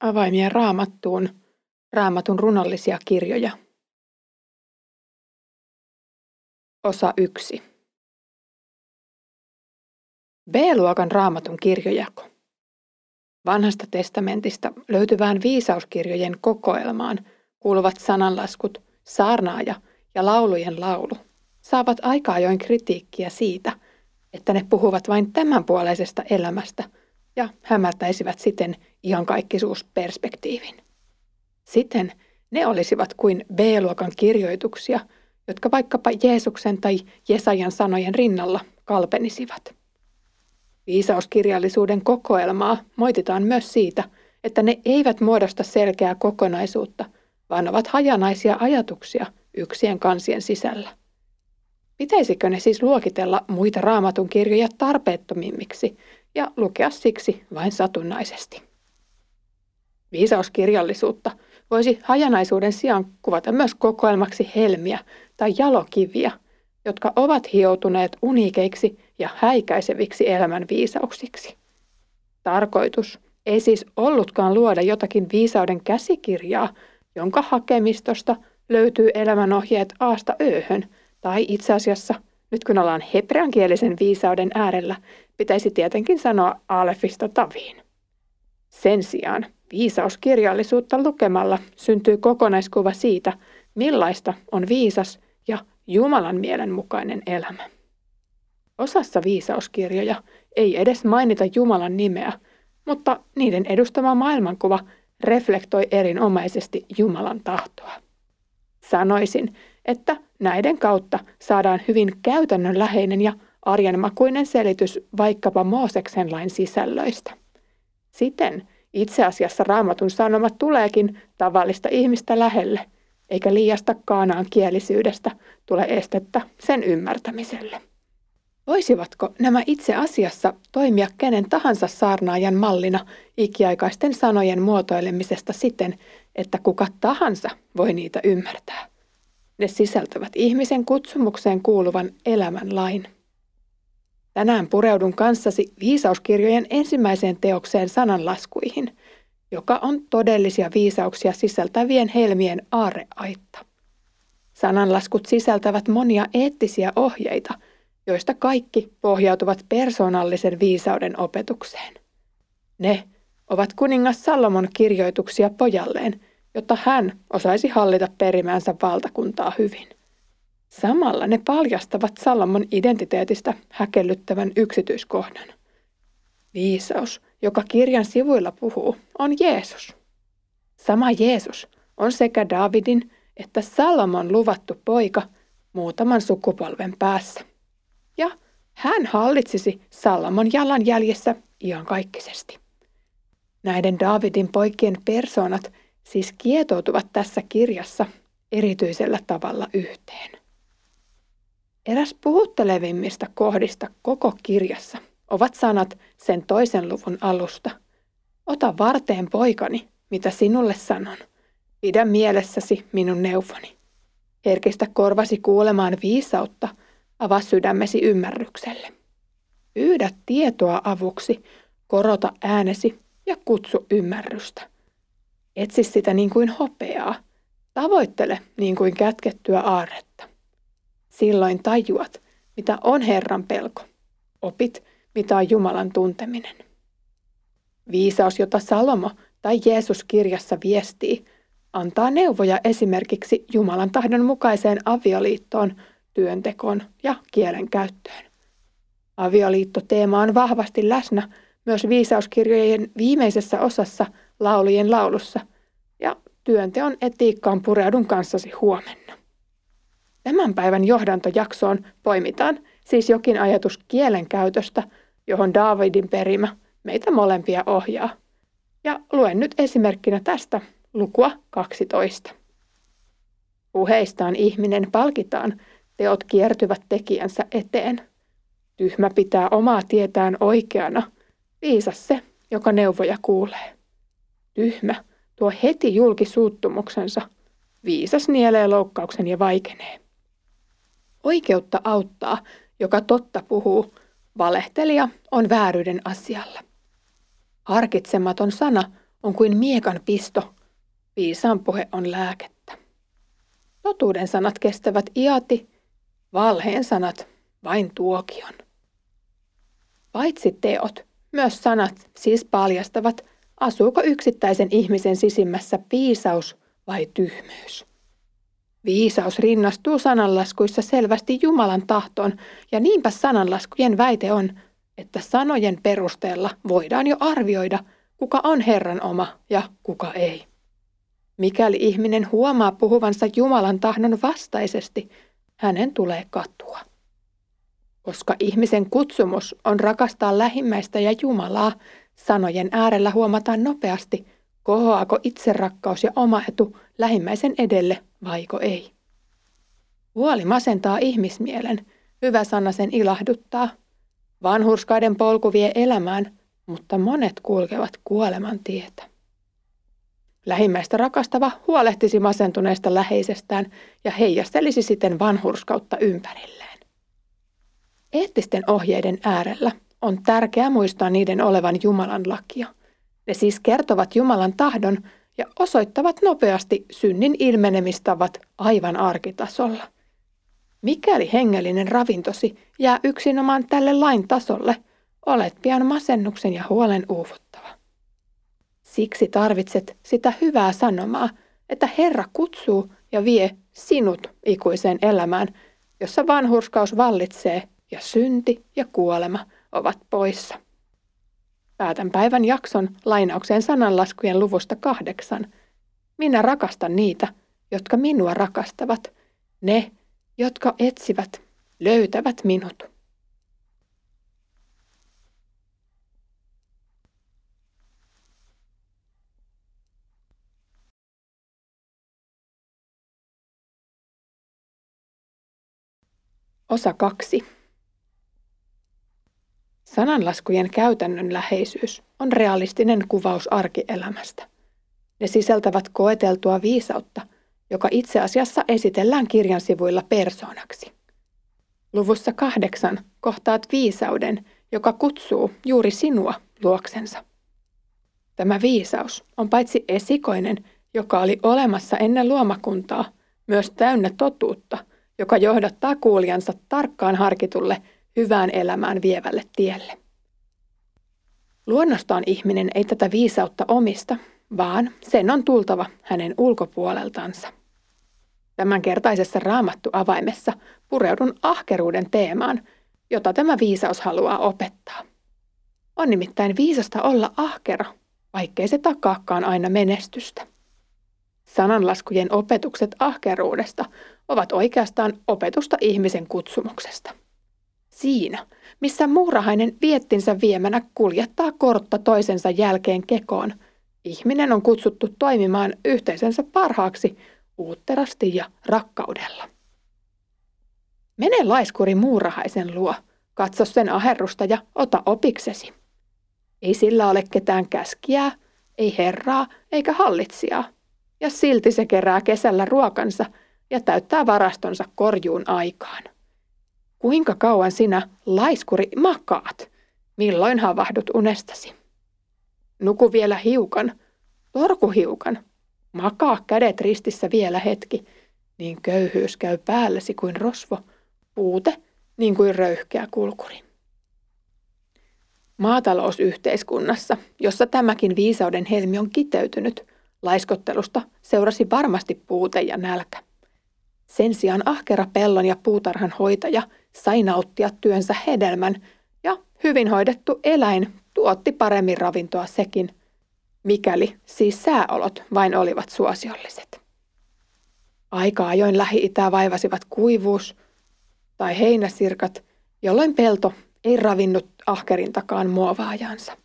Avaimia raamattuun, raamatun runollisia kirjoja. Osa 1. B-luokan raamatun kirjojako. Vanhasta testamentista löytyvään viisauskirjojen kokoelmaan kuuluvat sananlaskut, saarnaaja ja laulujen laulu saavat aika ajoin kritiikkiä siitä, että ne puhuvat vain tämänpuoleisesta elämästä ja hämärtäisivät siten iankaikkisuusperspektiivin. Siten ne olisivat kuin B-luokan kirjoituksia, jotka vaikkapa Jeesuksen tai Jesajan sanojen rinnalla kalpenisivat. Viisauskirjallisuuden kokoelmaa moititaan myös siitä, että ne eivät muodosta selkeää kokonaisuutta, vaan ovat hajanaisia ajatuksia yksien kansien sisällä. Pitäisikö ne siis luokitella muita raamatun kirjoja tarpeettomimmiksi ja lukea siksi vain satunnaisesti? Viisauskirjallisuutta voisi hajanaisuuden sijaan kuvata myös kokoelmaksi helmiä tai jalokiviä, jotka ovat hioutuneet uniikeiksi ja häikäiseviksi elämän viisauksiksi. Tarkoitus ei siis ollutkaan luoda jotakin viisauden käsikirjaa, jonka hakemistosta löytyy elämänohjeet aasta ööhön, tai itse asiassa, nyt kun ollaan hebreankielisen viisauden äärellä, pitäisi tietenkin sanoa alefista taviin. Sen sijaan viisauskirjallisuutta lukemalla syntyy kokonaiskuva siitä, millaista on viisas ja Jumalan mielenmukainen elämä. Osassa viisauskirjoja ei edes mainita Jumalan nimeä, mutta niiden edustama maailmankuva reflektoi erinomaisesti Jumalan tahtoa. Sanoisin, että näiden kautta saadaan hyvin käytännönläheinen ja arjenmakuinen selitys vaikkapa Mooseksen lain sisällöistä. Siten itse asiassa raamatun sanomat tuleekin tavallista ihmistä lähelle, eikä liiasta kaanaan kielisyydestä tule estettä sen ymmärtämiselle. Voisivatko nämä itse asiassa toimia kenen tahansa saarnaajan mallina ikiaikaisten sanojen muotoilemisesta siten, että kuka tahansa voi niitä ymmärtää? Ne sisältävät ihmisen kutsumukseen kuuluvan elämän lain. Tänään pureudun kanssasi viisauskirjojen ensimmäiseen teokseen sananlaskuihin, joka on todellisia viisauksia sisältävien helmien aareaitta. Sananlaskut sisältävät monia eettisiä ohjeita, joista kaikki pohjautuvat persoonallisen viisauden opetukseen. Ne ovat kuningas Salomon kirjoituksia pojalleen, jotta hän osaisi hallita perimänsä valtakuntaa hyvin. Samalla ne paljastavat Salomon identiteetistä häkellyttävän yksityiskohdan. Viisaus, joka kirjan sivuilla puhuu, on Jeesus. Sama Jeesus on sekä Davidin että Salomon luvattu poika muutaman sukupolven päässä. Ja hän hallitsisi Salomon jalanjäljessä iankaikkisesti. Näiden Davidin poikien persoonat siis kietoutuvat tässä kirjassa erityisellä tavalla yhteen. Eräs puhuttelevimmista kohdista koko kirjassa ovat sanat sen toisen luvun alusta. Ota varteen poikani, mitä sinulle sanon. Pidä mielessäsi minun neuvoni. Herkistä korvasi kuulemaan viisautta, avaa sydämesi ymmärrykselle. Pyydä tietoa avuksi, korota äänesi ja kutsu ymmärrystä. Etsi sitä niin kuin hopeaa. Tavoittele niin kuin kätkettyä aarretta. Silloin tajuat, mitä on Herran pelko. Opit, mitä on Jumalan tunteminen. Viisaus, jota Salomo tai Jeesus kirjassa viestii, antaa neuvoja esimerkiksi Jumalan tahdon mukaiseen avioliittoon, työntekoon ja kielen käyttöön. Avioliittoteema on vahvasti läsnä myös viisauskirjojen viimeisessä osassa laulujen laulussa ja työnteon etiikkaan pureudun kanssasi huomenna. Tämän päivän johdantojaksoon poimitaan siis jokin ajatus kielen käytöstä, johon Daavidin perimä meitä molempia ohjaa. Ja luen nyt esimerkkinä tästä lukua 12. Puheistaan ihminen palkitaan, teot kiertyvät tekijänsä eteen. Tyhmä pitää omaa tietään oikeana, viisas se, joka neuvoja kuulee. Tyhmä tuo heti julkisuuttumuksensa, viisas nielee loukkauksen ja vaikenee. Oikeutta auttaa, joka totta puhuu, valehtelija on vääryyden asialla. Harkitsematon sana on kuin miekan pisto. Viisaan puhe on lääkettä. Totuuden sanat kestävät iati, valheen sanat vain tuokion. Paitsi teot, myös sanat siis paljastavat, asuuko yksittäisen ihmisen sisimmässä viisaus vai tyhmyys. Viisaus rinnastuu sananlaskuissa selvästi Jumalan tahtoon, ja niinpä sananlaskujen väite on, että sanojen perusteella voidaan jo arvioida, kuka on Herran oma ja kuka ei. Mikäli ihminen huomaa puhuvansa Jumalan tahdon vastaisesti, hänen tulee katua. Koska ihmisen kutsumus on rakastaa lähimmäistä ja Jumalaa, sanojen äärellä huomataan nopeasti, kohoaako itserakkaus ja oma etu lähimmäisen edelle vaiko ei. Huoli masentaa ihmismielen, hyvä sana sen ilahduttaa. Vanhurskaiden polku vie elämään, mutta monet kulkevat kuoleman tietä. Lähimmäistä rakastava huolehtisi masentuneesta läheisestään ja heijastelisi siten vanhurskautta ympärilleen. Eettisten ohjeiden äärellä on tärkeää muistaa niiden olevan Jumalan lakia. Ne siis kertovat Jumalan tahdon ja osoittavat nopeasti synnin ilmenemistavat aivan arkitasolla. Mikäli hengellinen ravintosi jää yksinomaan tälle lain tasolle, olet pian masennuksen ja huolen uuvuttava. Siksi tarvitset sitä hyvää sanomaa, että Herra kutsuu ja vie sinut ikuiseen elämään, jossa vanhurskaus vallitsee ja synti ja kuolema ovat poissa. Päätän päivän jakson lainaukseen sananlaskujen luvusta kahdeksan. Minä rakastan niitä, jotka minua rakastavat. Ne, jotka etsivät, löytävät minut. Osa kaksi. Sananlaskujen käytännön läheisyys on realistinen kuvaus arkielämästä. Ne sisältävät koeteltua viisautta, joka itse asiassa esitellään kirjan sivuilla persoonaksi. Luvussa kahdeksan kohtaat viisauden, joka kutsuu juuri sinua luoksensa. Tämä viisaus on paitsi esikoinen, joka oli olemassa ennen luomakuntaa, myös täynnä totuutta, joka johdattaa kuulijansa tarkkaan harkitulle hyvään elämään vievälle tielle. Luonnostaan ihminen ei tätä viisautta omista, vaan sen on tultava hänen ulkopuoleltansa. Tämänkertaisessa raamattu avaimessa pureudun ahkeruuden teemaan, jota tämä viisaus haluaa opettaa. On nimittäin viisasta olla ahkera, vaikkei se takaakaan aina menestystä. Sananlaskujen opetukset ahkeruudesta ovat oikeastaan opetusta ihmisen kutsumuksesta. Siinä, missä muurahainen viettinsä viemänä kuljettaa kortta toisensa jälkeen kekoon, ihminen on kutsuttu toimimaan yhteisensä parhaaksi uutterasti ja rakkaudella. Mene laiskuri muurahaisen luo, katso sen aherrusta ja ota opiksesi. Ei sillä ole ketään käskiää, ei herraa eikä hallitsijaa, ja silti se kerää kesällä ruokansa ja täyttää varastonsa korjuun aikaan. Kuinka kauan sinä, laiskuri, makaat? Milloin havahdut unestasi? Nuku vielä hiukan, torku hiukan, makaa kädet ristissä vielä hetki, niin köyhyys käy päällesi kuin rosvo, puute niin kuin röyhkeä kulkuri. Maatalousyhteiskunnassa, jossa tämäkin viisauden helmi on kiteytynyt, laiskottelusta seurasi varmasti puute ja nälkä. Sen sijaan ahkera pellon ja puutarhan hoitaja sai nauttia työnsä hedelmän ja hyvin hoidettu eläin tuotti paremmin ravintoa sekin, mikäli siis sääolot vain olivat suosiolliset. Aika ajoin Lähi-Itää vaivasivat kuivuus tai heinäsirkat, jolloin pelto ei ravinnut ahkerintakaan muovaajansa.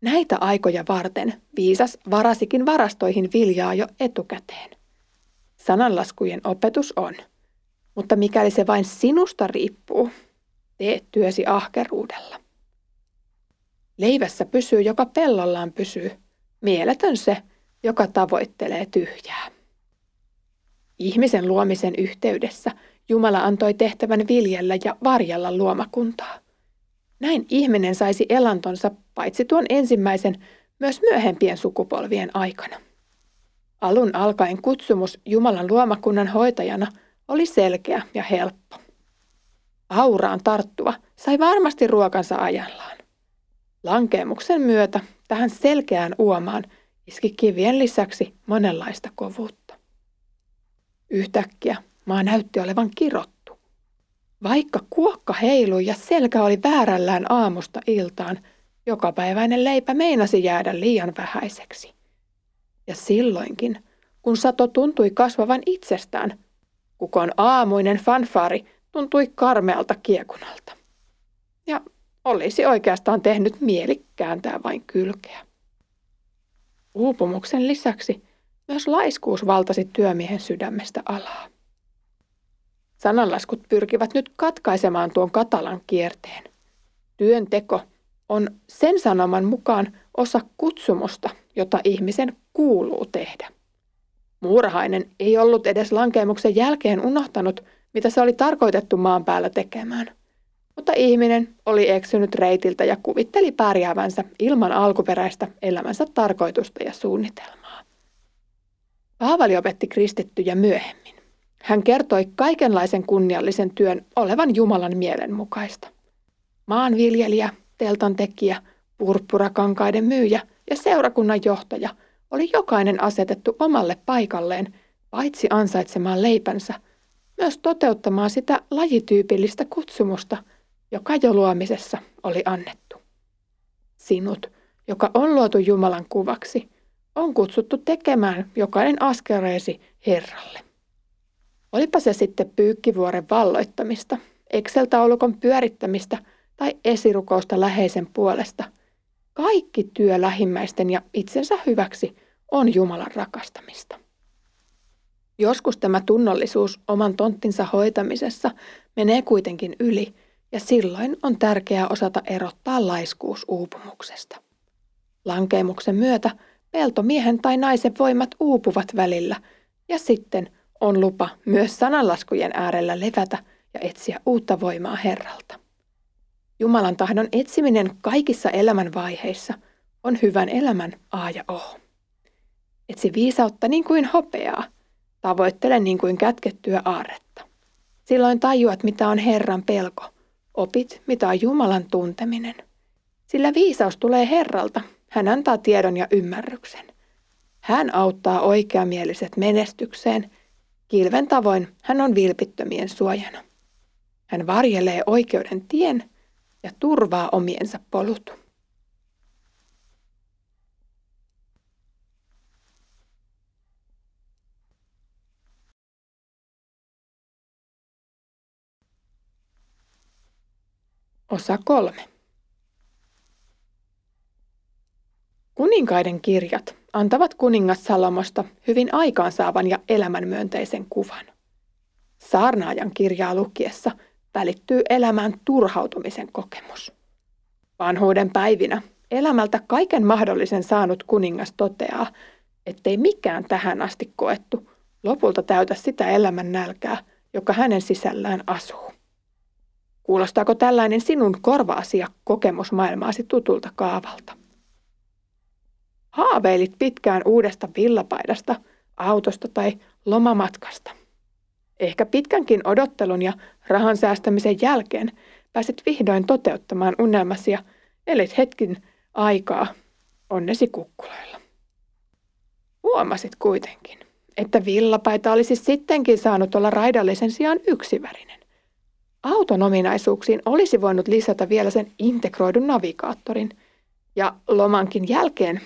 Näitä aikoja varten viisas varasikin varastoihin viljaa jo etukäteen. Sananlaskujen opetus on, mutta mikäli se vain sinusta riippuu, tee työsi ahkeruudella. Leivässä pysyy, joka pellollaan pysyy. Mieletön se, joka tavoittelee tyhjää. Ihmisen luomisen yhteydessä Jumala antoi tehtävän viljellä ja varjella luomakuntaa. Näin ihminen saisi elantonsa paitsi tuon ensimmäisen myös myöhempien sukupolvien aikana. Alun alkaen kutsumus Jumalan luomakunnan hoitajana oli selkeä ja helppo. Auraan tarttuva sai varmasti ruokansa ajallaan. Lankeemuksen myötä tähän selkeään uomaan iski kivien lisäksi monenlaista kovuutta. Yhtäkkiä maa näytti olevan kirottu. Vaikka kuokka heilui ja selkä oli väärällään aamusta iltaan, jokapäiväinen leipä meinasi jäädä liian vähäiseksi. Ja silloinkin, kun sato tuntui kasvavan itsestään, kukon aamuinen fanfaari tuntui karmealta kiekunalta. Ja olisi oikeastaan tehnyt mieli kääntää vain kylkeä. Uupumuksen lisäksi myös laiskuus valtasi työmiehen sydämestä alaa. Sananlaskut pyrkivät nyt katkaisemaan tuon katalan kierteen. Työnteko on sen sanoman mukaan osa kutsumusta, jota ihmisen kuuluu tehdä. Muurahainen ei ollut edes lankeemuksen jälkeen unohtanut, mitä se oli tarkoitettu maan päällä tekemään. Mutta ihminen oli eksynyt reitiltä ja kuvitteli pärjäävänsä ilman alkuperäistä elämänsä tarkoitusta ja suunnitelmaa. Paavali opetti kristittyjä myöhemmin. Hän kertoi kaikenlaisen kunniallisen työn olevan Jumalan mielen mukaista. Maanviljelijä, teltan tekijä, purppurakankaiden myyjä ja seurakunnan johtaja oli jokainen asetettu omalle paikalleen, paitsi ansaitsemaan leipänsä, myös toteuttamaan sitä lajityypillistä kutsumusta, joka jo luomisessa oli annettu. Sinut, joka on luotu Jumalan kuvaksi, on kutsuttu tekemään jokainen askeleesi Herralle. Olipa se sitten pyykkivuoren valloittamista, Excel-taulukon pyörittämistä tai esirukousta läheisen puolesta. Kaikki työ lähimmäisten ja itsensä hyväksi on Jumalan rakastamista. Joskus tämä tunnollisuus oman tonttinsa hoitamisessa menee kuitenkin yli, ja silloin on tärkeää osata erottaa laiskuus uupumuksesta. Lankeemuksen myötä peltomiehen tai naisen voimat uupuvat välillä, ja sitten on lupa myös sananlaskujen äärellä levätä ja etsiä uutta voimaa Herralta. Jumalan tahdon etsiminen kaikissa elämän vaiheissa on hyvän elämän A ja O. Etsi viisautta niin kuin hopeaa, tavoittele niin kuin kätkettyä aaretta. Silloin tajuat, mitä on Herran pelko, opit, mitä on Jumalan tunteminen. Sillä viisaus tulee Herralta, hän antaa tiedon ja ymmärryksen. Hän auttaa oikeamieliset menestykseen – Kilven tavoin hän on vilpittömien suojana. Hän varjelee oikeuden tien ja turvaa omiensa polut. Osa kolme. Kuninkaiden kirjat antavat kuningas Salomosta hyvin aikaansaavan ja elämänmyönteisen kuvan. Saarnaajan kirjaa lukiessa välittyy elämään turhautumisen kokemus. Vanhuuden päivinä elämältä kaiken mahdollisen saanut kuningas toteaa, ettei mikään tähän asti koettu lopulta täytä sitä elämän nälkää, joka hänen sisällään asuu. Kuulostaako tällainen sinun korvaasi ja kokemusmaailmaasi tutulta kaavalta? Haaveilit pitkään uudesta villapaidasta, autosta tai lomamatkasta. Ehkä pitkänkin odottelun ja rahan säästämisen jälkeen pääset vihdoin toteuttamaan unelmasi ja elit hetkin aikaa onnesi kukkuloilla. Huomasit kuitenkin, että villapaita olisi sittenkin saanut olla raidallisen sijaan yksivärinen. Auton ominaisuuksiin olisi voinut lisätä vielä sen integroidun navigaattorin, ja lomankin jälkeen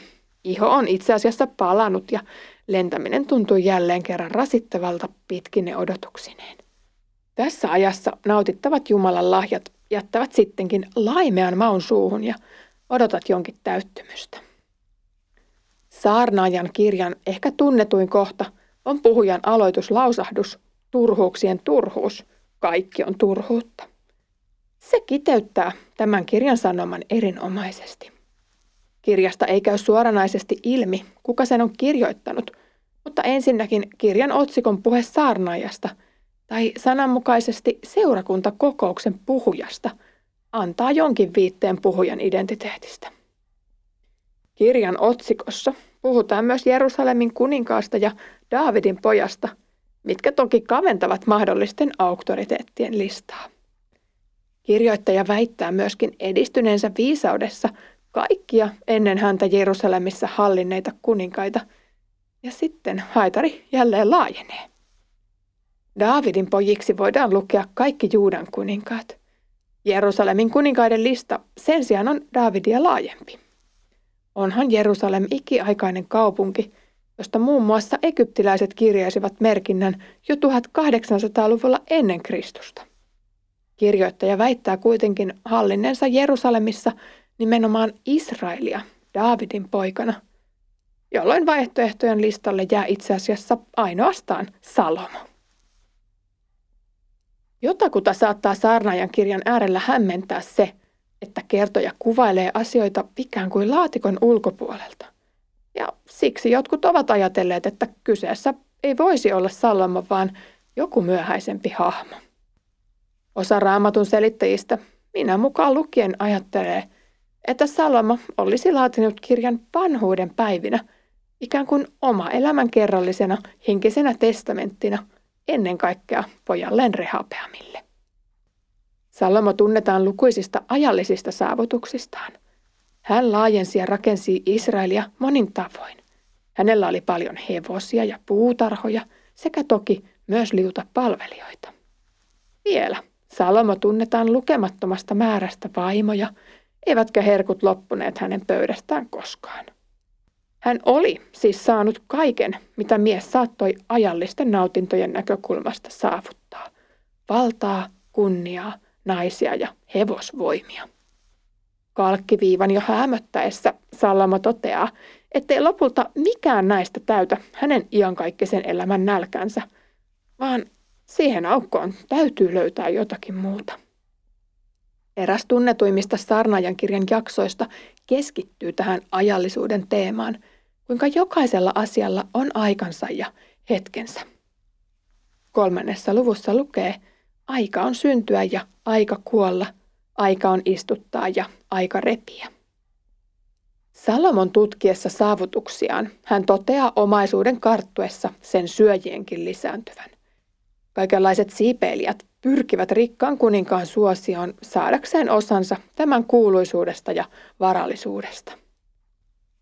Iho on itse asiassa palannut ja lentäminen tuntui jälleen kerran rasittavalta pitkine odotuksineen. Tässä ajassa nautittavat Jumalan lahjat jättävät sittenkin laimean maun suuhun ja odotat jonkin täyttymystä. Saarnaajan kirjan ehkä tunnetuin kohta on puhujan aloituslausahdus, turhuuksien turhuus, kaikki on turhuutta. Se kiteyttää tämän kirjan sanoman erinomaisesti. Kirjasta ei käy suoranaisesti ilmi, kuka sen on kirjoittanut, mutta ensinnäkin kirjan otsikon puhe saarnaajasta tai sananmukaisesti Kirjan otsikossa puhutaan myös Jerusalemin kuninkaasta ja Daavidin pojasta, mitkä toki kaventavat mahdollisten auktoriteettien listaa. Kirjoittaja väittää myöskin edistyneensä viisaudessa kaikkia ennen häntä Jerusalemissa hallinneita kuninkaita, ja sitten haitari jälleen laajenee. Daavidin pojiksi voidaan lukea kaikki Juudan kuninkaat. Jerusalemin kuninkaiden lista sen sijaan on Daavidia laajempi. Onhan Jerusalem ikiaikainen kaupunki, josta muun muassa egyptiläiset kirjaisivat merkinnän jo 1800-luvulla ennen Kristusta. Kirjoittaja väittää kuitenkin hallinnensa Jerusalemissa nimenomaan Israelia Daavidin poikana, jolloin vaihtoehtojen listalle jää itse asiassa ainoastaan Salomo. Jotakuta saattaa saarnaajan kirjan äärellä hämmentää se, että kertoja kuvailee asioita ikään kuin laatikon ulkopuolelta. Ja siksi jotkut ovat ajatelleet, että kyseessä ei voisi olla Salomo, vaan joku myöhäisempi hahmo. Osa raamatun selittäjistä, minä mukaan lukien ajattelee, että Salomo olisi laatinut kirjan vanhuuden päivinä, ikään kuin oma elämän kerrallisena henkisenä testamenttina ennen kaikkea pojalleen Rehapeamille. Salomo tunnetaan lukuisista ajallisista saavutuksistaan. Hän laajensi ja rakensi Israelia monin tavoin. Hänellä oli paljon hevosia ja puutarhoja sekä toki myös liuta palvelijoita. Vielä Salomo tunnetaan lukemattomasta määrästä vaimoja, eivätkä herkut loppuneet hänen pöydästään koskaan. Hän oli siis saanut kaiken, mitä mies saattoi ajallisten nautintojen näkökulmasta saavuttaa. Valtaa, kunniaa, naisia ja hevosvoimia. Kalkkiviivan jo häämöttäessä Salomo toteaa, ettei lopulta mikään näistä täytä hänen iankaikkisen elämän nälkänsä, vaan siihen aukkoon täytyy löytää jotakin muuta. Eräs tunnetuimmista Sarnajan kirjan jaksoista keskittyy tähän ajallisuuden teemaan, kuinka jokaisella asialla on aikansa ja hetkensä. Kolmannessa luvussa lukee, aika on syntyä ja aika kuolla, aika on istuttaa ja aika repiä. Salomon tutkiessa saavutuksiaan hän toteaa omaisuuden karttuessa sen syöjienkin lisääntyvän. Kaikenlaiset siipeilijät pyrkivät rikkaan kuninkaan suosioon saadakseen osansa tämän kuuluisuudesta ja varallisuudesta.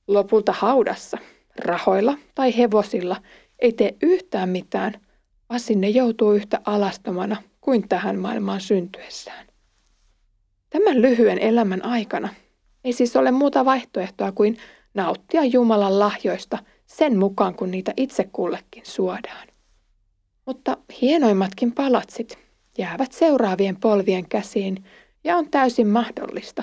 Lopulta haudassa, rahoilla tai hevosilla ei tee yhtään mitään, vaan sinne joutuu yhtä alastomana kuin tähän maailmaan syntyessään. Tämän lyhyen elämän aikana ei siis ole muuta vaihtoehtoa kuin nauttia Jumalan lahjoista sen mukaan, kun niitä itse kullekin suodaan. Mutta hienoimmatkin palatsit jäävät seuraavien polvien käsiin ja on täysin mahdollista,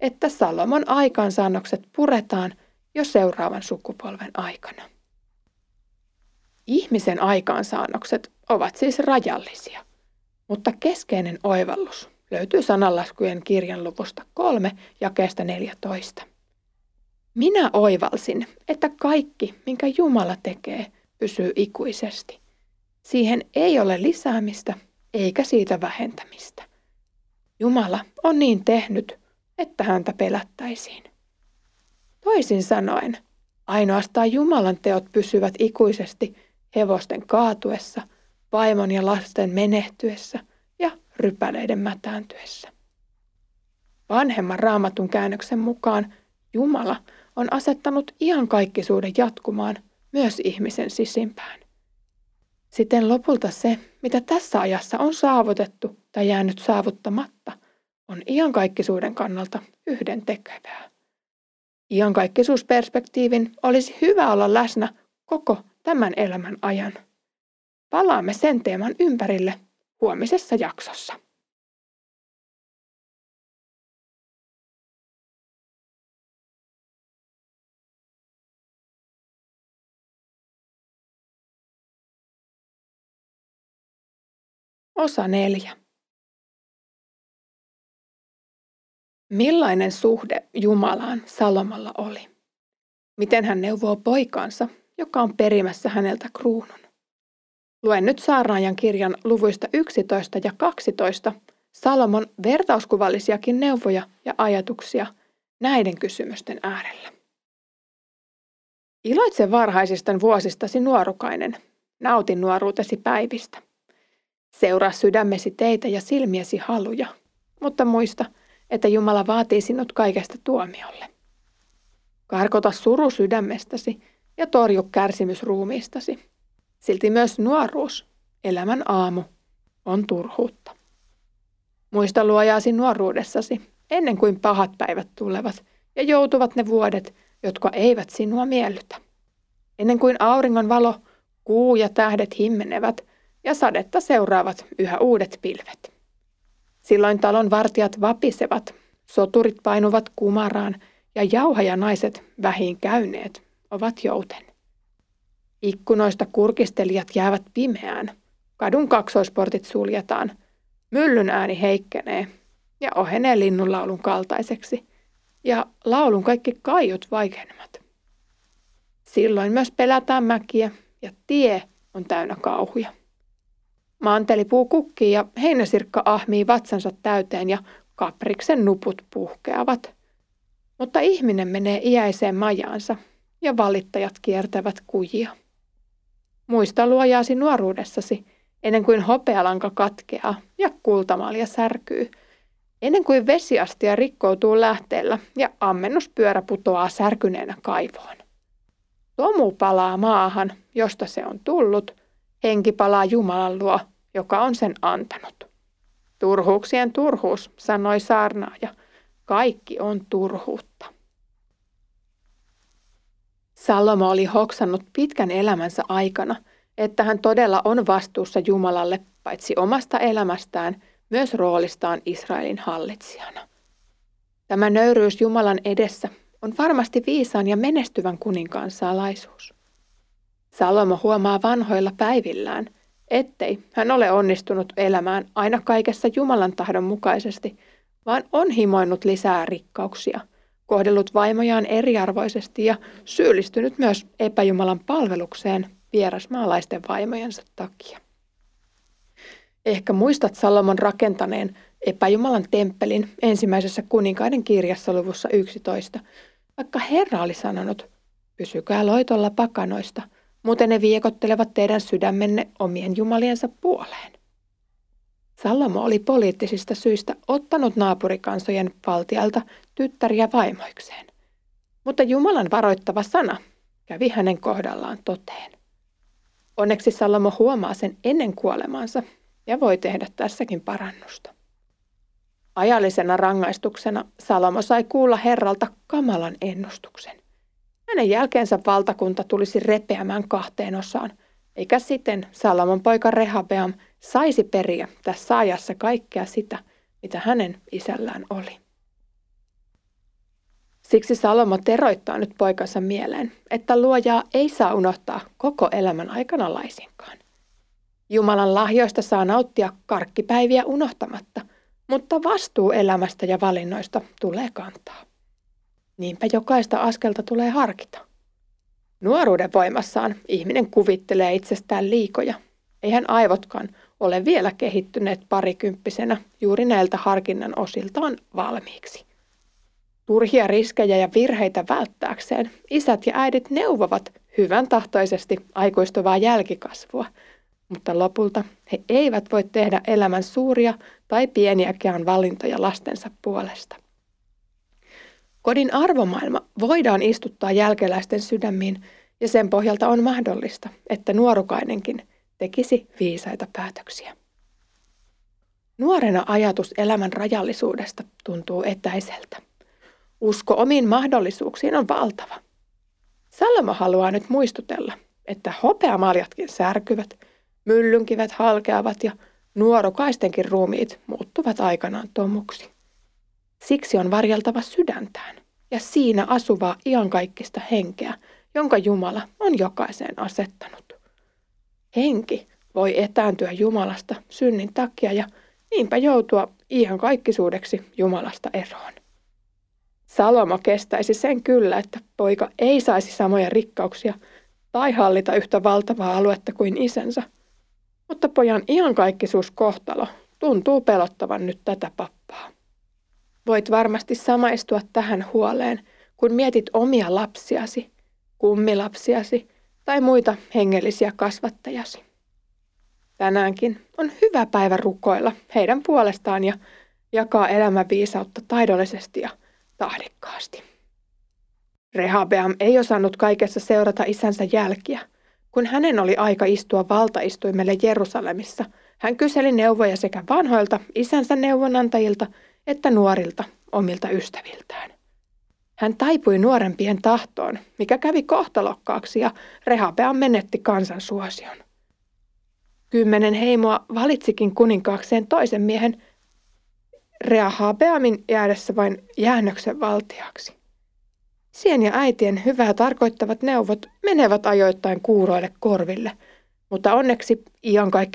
että Salomon aikaansaannokset puretaan jo seuraavan sukupolven aikana. Ihmisen aikaansaannokset ovat siis rajallisia, mutta keskeinen oivallus löytyy sananlaskujen kirjan luvusta 3 jakeesta 14. Minä oivalsin, että kaikki, minkä Jumala tekee, pysyy ikuisesti. Siihen ei ole lisäämistä eikä siitä vähentämistä. Jumala on niin tehnyt, että häntä pelättäisiin. Toisin sanoen, ainoastaan Jumalan teot pysyvät ikuisesti hevosten kaatuessa, vaimon ja lasten menehtyessä rypäleiden mätääntyessä. Vanhemman raamatun käännöksen mukaan Jumala on asettanut iankaikkisuuden jatkumaan myös ihmisen sisimpään. Siten lopulta se, mitä tässä ajassa on saavutettu tai jäänyt saavuttamatta, on iankaikkisuuden kannalta yhden tekevää. Iankaikkisuusperspektiivin olisi hyvä olla läsnä koko tämän elämän ajan. Palaamme sen teeman ympärille huomisessa jaksossa. Osa neljä. Millainen suhde Jumalaan Salomolla oli? Miten hän neuvoo poikaansa, joka on perimässä häneltä kruunun? Luen nyt saarnaajan kirjan luvuista 11 ja 12 Salomon vertauskuvallisiakin neuvoja ja ajatuksia näiden kysymysten äärellä. Iloitse varhaisista vuosistasi nuorukainen. Nautin nuoruutesi päivistä. Seuraa sydämesi teitä ja silmiesi haluja, mutta muista, että Jumala vaatii sinut kaikesta tuomiolle. Karkota suru sydämestäsi ja torju kärsimys ruumiistasi. Silti myös nuoruus, elämän aamu, on turhuutta. Muista luojaasi nuoruudessasi, ennen kuin pahat päivät tulevat ja joutuvat ne vuodet, jotka eivät sinua miellytä. Ennen kuin auringon valo, kuu ja tähdet himmenevät ja sadetta seuraavat yhä uudet pilvet. Silloin talon vartijat vapisevat, soturit painuvat kumaraan ja jauhajanaiset vähin käyneet ovat jouten. Ikkunoista kurkistelijat jäävät pimeään, kadun kaksoisportit suljetaan, myllyn ääni heikkenee ja ohenee linnunlaulun kaltaiseksi, ja laulun kaikki kaiut vaikenemat. Silloin myös pelätään mäkiä ja tie on täynnä kauhuja. Mantelipuu kukkii ja heinäsirkka ahmii vatsansa täyteen ja kapriksen nuput puhkeavat. Mutta ihminen menee iäiseen majaansa ja valittajat kiertävät kujia. Muista luojaasi nuoruudessasi, ennen kuin hopealanka katkeaa ja kultamalja särkyy, ennen kuin vesiastia rikkoutuu lähteellä ja ammennuspyörä putoaa särkyneenä kaivoon. Tomu palaa maahan, josta se on tullut, henki palaa Jumalan luo, joka on sen antanut. Turhuuksien turhuus, sanoi saarnaaja, kaikki on turhuutta. Salomo oli hoksannut pitkän elämänsä aikana, että hän todella on vastuussa Jumalalle paitsi omasta elämästään, myös roolistaan Israelin hallitsijana. Tämä nöyryys Jumalan edessä on varmasti viisaan ja menestyvän kuninkaan salaisuus. Salomo huomaa vanhoilla päivillään, ettei hän ole onnistunut elämään aina kaikessa Jumalan tahdon mukaisesti, vaan on himoinut lisää rikkauksia – kohdellut vaimojaan eriarvoisesti ja syyllistynyt myös epäjumalan palvelukseen vierasmaalaisten vaimojensa takia. Ehkä muistat Salomon rakentaneen epäjumalan temppelin ensimmäisessä kuninkaiden kirjassa luvussa 11, vaikka Herra oli sanonut, pysykää loitolla pakanoista, muuten ne viekottelevat teidän sydämenne omien jumaliensa puoleen. Salomo oli poliittisista syistä ottanut naapurikansojen valtialta tyttäriä vaimoikseen. Mutta Jumalan varoittava sana kävi hänen kohdallaan toteen. Onneksi Salomo huomaa sen ennen kuolemaansa ja voi tehdä tässäkin parannusta. Ajallisena rangaistuksena Salomo sai kuulla Herralta kamalan ennustuksen. Hänen jälkeensä valtakunta tulisi repeämään kahteen osaan, eikä siten Salomon poika Rehabeam saisi periä tässä ajassa kaikkea sitä, mitä hänen isällään oli. Siksi Salomo teroittaa nyt poikansa mieleen, että luojaa ei saa unohtaa koko elämän aikana laisinkaan. Jumalan lahjoista saa nauttia karkkipäiviä unohtamatta, mutta vastuu elämästä ja valinnoista tulee kantaa. Niinpä jokaista askelta tulee harkita. Nuoruuden voimassaan ihminen kuvittelee itsestään liikoja. Eihän aivotkaan ole vielä kehittyneet parikymppisenä juuri näiltä harkinnan osiltaan valmiiksi. Turhia riskejä ja virheitä välttääkseen isät ja äidit neuvovat hyvän tahtoisesti aikuistuvaa jälkikasvua, mutta lopulta he eivät voi tehdä elämän suuria tai pieniäkään valintoja lastensa puolesta. Kodin arvomaailma voidaan istuttaa jälkeläisten sydämiin ja sen pohjalta on mahdollista, että nuorukainenkin tekisi viisaita päätöksiä. Nuorena ajatus elämän rajallisuudesta tuntuu etäiseltä. Usko omiin mahdollisuuksiin on valtava. Salomo haluaa nyt muistutella, että hopeamaljatkin särkyvät, myllynkivet halkeavat ja nuorokaistenkin ruumiit muuttuvat aikanaan tomuksi. Siksi on varjeltava sydäntään ja siinä asuvaa iankaikkista henkeä, jonka Jumala on jokaiseen asettanut. Henki voi etääntyä Jumalasta synnin takia ja niinpä joutua iankaikkisuudeksi Jumalasta eroon. Salomo kestäisi sen kyllä, että poika ei saisi samoja rikkauksia tai hallita yhtä valtavaa aluetta kuin isänsä. Mutta pojan iankaikkisuuskohtalo tuntuu pelottavan nyt tätä pappaa. Voit varmasti samaistua tähän huoleen, kun mietit omia lapsiasi, kummilapsiasi tai muita hengellisiä kasvattajasi. Tänäänkin on hyvä päivä rukoilla heidän puolestaan ja jakaa elämän viisautta taidollisesti ja tahdikkaasti. Rehabeam ei osannut kaikessa seurata isänsä jälkiä. Kun hänen oli aika istua valtaistuimelle Jerusalemissa, hän kyseli neuvoja sekä vanhoilta isänsä neuvonantajilta että nuorilta omilta ystäviltään. Hän taipui nuorempien tahtoon, mikä kävi kohtalokkaaksi ja Rehabeam menetti kansan suosion. Kymmenen heimoa valitsikin kuninkaakseen toisen miehen Rehabeamin jäädessä vain jäännöksen valtiaksi. Sien ja äitien hyvää tarkoittavat neuvot menevät ajoittain kuuroille korville, mutta onneksi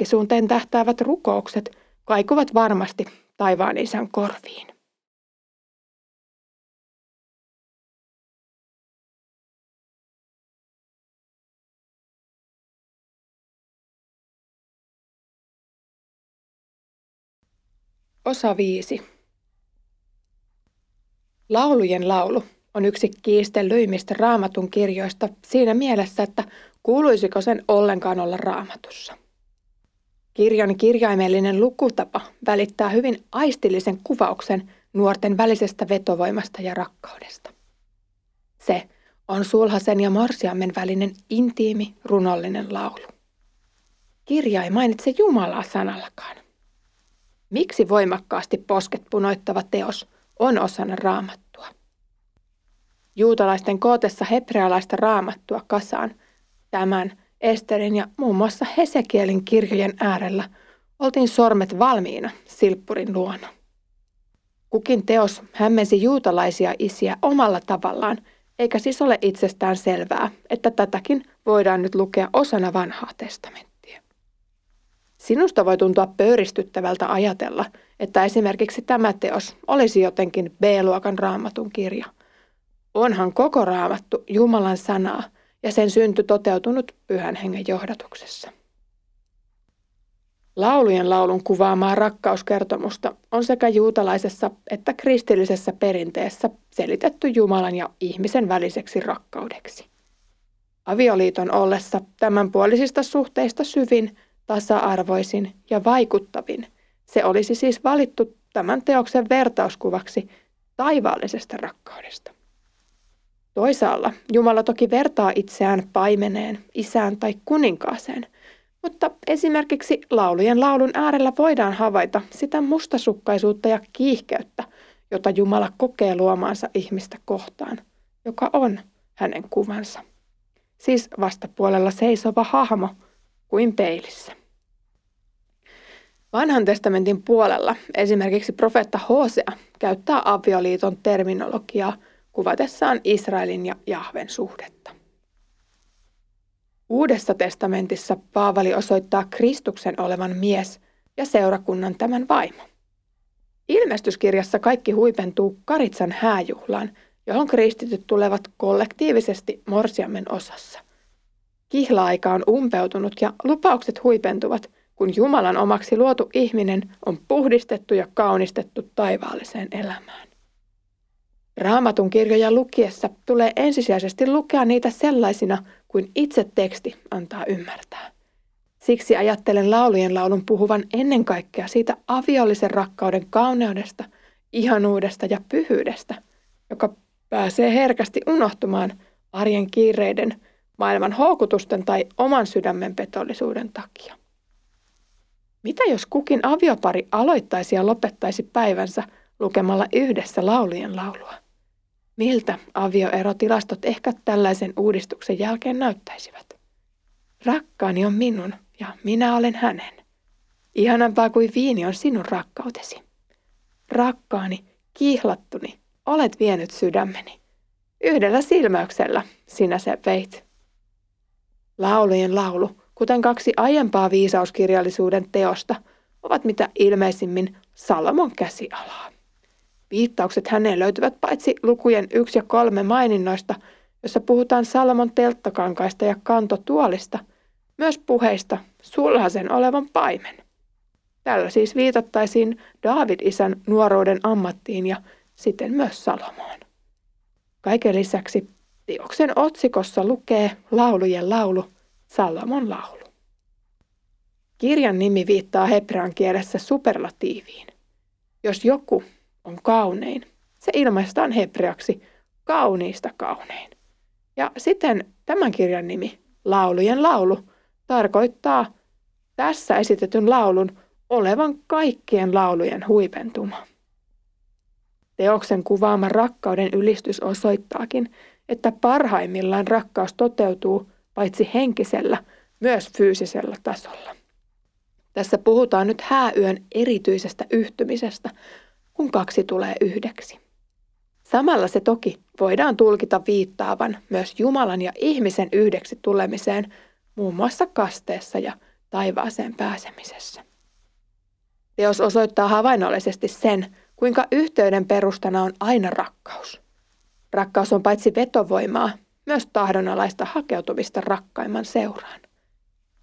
suunteen tähtäävät rukoukset kaikuvat varmasti taivaan isän korviin. Osa 5. Laulujen laulu on yksi kiistellyimmistä raamatun kirjoista siinä mielessä, että kuuluisiko sen ollenkaan olla raamatussa. Kirjan kirjaimellinen lukutapa välittää hyvin aistillisen kuvauksen nuorten välisestä vetovoimasta ja rakkaudesta. Se on sulhasen ja morsiammen välinen intiimi, runollinen laulu. Kirja ei mainitse Jumalaa sanallakaan. Miksi voimakkaasti posket punoittava teos on osana raamattua? Juutalaisten kootessa hebrealaista raamattua kasaan tämän Esterin ja muun muassa Hesekielin kirjojen äärellä oltiin sormet valmiina silppurin luona. Kukin teos hämmensi juutalaisia isiä omalla tavallaan, eikä siis ole itsestään selvää, että tätäkin voidaan nyt lukea osana vanhaa testamenttia. Sinusta voi tuntua pöyristyttävältä ajatella, että esimerkiksi tämä teos olisi jotenkin B-luokan raamatun kirja. Onhan koko raamattu Jumalan sanaa – ja sen synty toteutunut pyhän hengen johdatuksessa. Laulujen laulun kuvaamaa rakkauskertomusta on sekä juutalaisessa että kristillisessä perinteessä selitetty Jumalan ja ihmisen väliseksi rakkaudeksi. Avioliiton ollessa tämänpuolisista suhteista syvin, tasa-arvoisin ja vaikuttavin, se olisi siis valittu tämän teoksen vertauskuvaksi taivaallisesta rakkaudesta. Toisaalla Jumala toki vertaa itseään paimeneen, isään tai kuninkaaseen, mutta esimerkiksi laulujen laulun äärellä voidaan havaita sitä mustasukkaisuutta ja kiihkeyttä, jota Jumala kokee luomaansa ihmistä kohtaan, joka on hänen kuvansa. Siis vastapuolella seisova hahmo kuin peilissä. Vanhan testamentin puolella esimerkiksi profeetta Hosea käyttää avioliiton terminologiaa – kuvatessaan Israelin ja Jahven suhdetta. Uudessa testamentissa Paavali osoittaa Kristuksen olevan mies ja seurakunnan tämän vaimo. Ilmestyskirjassa kaikki huipentuu Karitsan hääjuhlaan, johon kristityt tulevat kollektiivisesti morsiammen osassa. Kihla-aika on umpeutunut ja lupaukset huipentuvat, kun Jumalan omaksi luotu ihminen on puhdistettu ja kaunistettu taivaalliseen elämään. Raamatun kirjoja lukiessa tulee ensisijaisesti lukea niitä sellaisina kuin itse teksti antaa ymmärtää. Siksi ajattelen laulujen laulun puhuvan ennen kaikkea siitä aviollisen rakkauden kauneudesta, ihanuudesta ja pyhyydestä, joka pääsee herkästi unohtumaan arjen kiireiden, maailman houkutusten tai oman sydämen petollisuuden takia. Mitä jos kukin aviopari aloittaisi ja lopettaisi päivänsä lukemalla yhdessä laulujen laulua? Miltä avioerotilastot ehkä tällaisen uudistuksen jälkeen näyttäisivät? Rakkaani on minun ja minä olen hänen. Ihanampaa kuin viini on sinun rakkautesi. Rakkaani, kihlattuni, olet vienyt sydämeni. Yhdellä silmäyksellä sinä se veit. Laulujen laulu, kuten kaksi aiempaa viisauskirjallisuuden teosta, ovat mitä ilmeisimmin Salomon käsialaa. Viittaukset häneen löytyvät paitsi lukujen yksi ja kolme maininnoista, jossa puhutaan Salomon telttakankaista ja kantotuolista, myös puheista sulhasen olevan paimen. Tällä siis viitattaisiin Daavid-isän nuoruuden ammattiin ja siten myös Salomoon. Kaiken lisäksi Teoksen otsikossa lukee laulujen laulu, Salomon laulu. Kirjan nimi viittaa hebrean kielessä superlatiiviin. Jos joku on kaunein, se ilmaistaan hebreaksi kauniista kaunein. Ja siten tämän kirjan nimi, laulujen laulu, tarkoittaa tässä esitetyn laulun olevan kaikkien laulujen huipentuma. Teoksen kuvaama rakkauden ylistys osoittaakin, että parhaimmillaan rakkaus toteutuu paitsi henkisellä, myös fyysisellä tasolla. Tässä puhutaan nyt hääyön erityisestä yhtymisestä, kun kaksi tulee yhdeksi. Samalla se toki voidaan tulkita viittaavan myös Jumalan ja ihmisen yhdeksi tulemiseen muun muassa kasteessa ja taivaaseen pääsemisessä. Teos osoittaa havainnollisesti sen, kuinka yhteyden perustana on aina rakkaus. Rakkaus on paitsi vetovoimaa, myös tahdonalaista hakeutumista rakkaimman seuraan.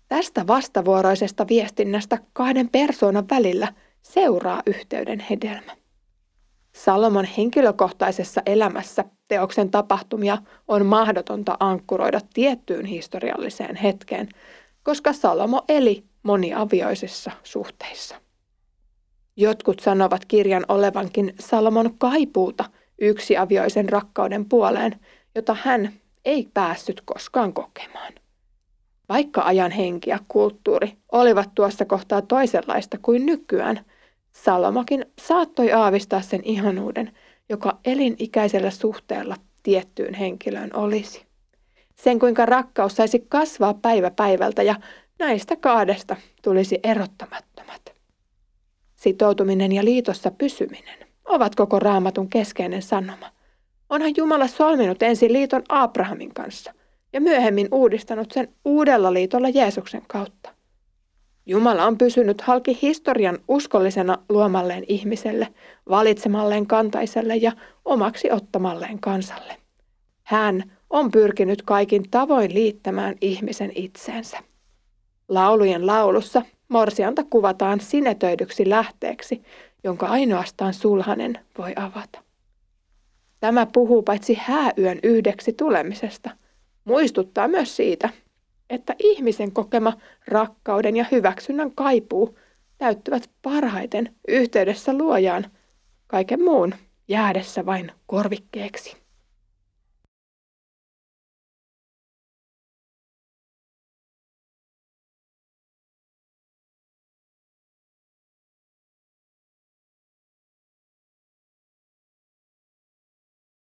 Tästä vastavuoroisesta viestinnästä kahden persoonan välillä seuraa yhteyden hedelmä. Salomon henkilökohtaisessa elämässä teoksen tapahtumia on mahdotonta ankkuroida tiettyyn historialliseen hetkeen, koska Salomo eli moniavioisissa suhteissa. Jotkut sanovat kirjan olevankin Salomon kaipuuta yksiavioisen rakkauden puoleen, jota hän ei päässyt koskaan kokemaan. Vaikka ajan henki ja kulttuuri olivat tuossa kohtaa toisenlaista kuin nykyään, Salomokin saattoi aavistaa sen ihanuuden, joka elinikäisellä suhteella tiettyyn henkilöön olisi. Sen kuinka rakkaus saisi kasvaa päivä päivältä ja näistä kahdesta tulisi erottamattomat. Sitoutuminen ja liitossa pysyminen ovat koko raamatun keskeinen sanoma. Onhan Jumala solminut ensin liiton Abrahamin kanssa ja myöhemmin uudistanut sen uudella liitolla Jeesuksen kautta. Jumala on pysynyt halki historian uskollisena luomalleen ihmiselle, valitsemalleen kantaiselle ja omaksi ottamalleen kansalle. Hän on pyrkinyt kaikin tavoin liittämään ihmisen itseensä. Laulujen laulussa morsianta kuvataan sinetöidyksi lähteeksi, jonka ainoastaan sulhanen voi avata. Tämä puhuu paitsi hääyön yhdeksi tulemisesta, muistuttaa myös siitä, että ihmisen kokema rakkauden ja hyväksynnän kaipuu täyttyvät parhaiten yhteydessä luojaan, kaiken muun jäädessä vain korvikkeeksi.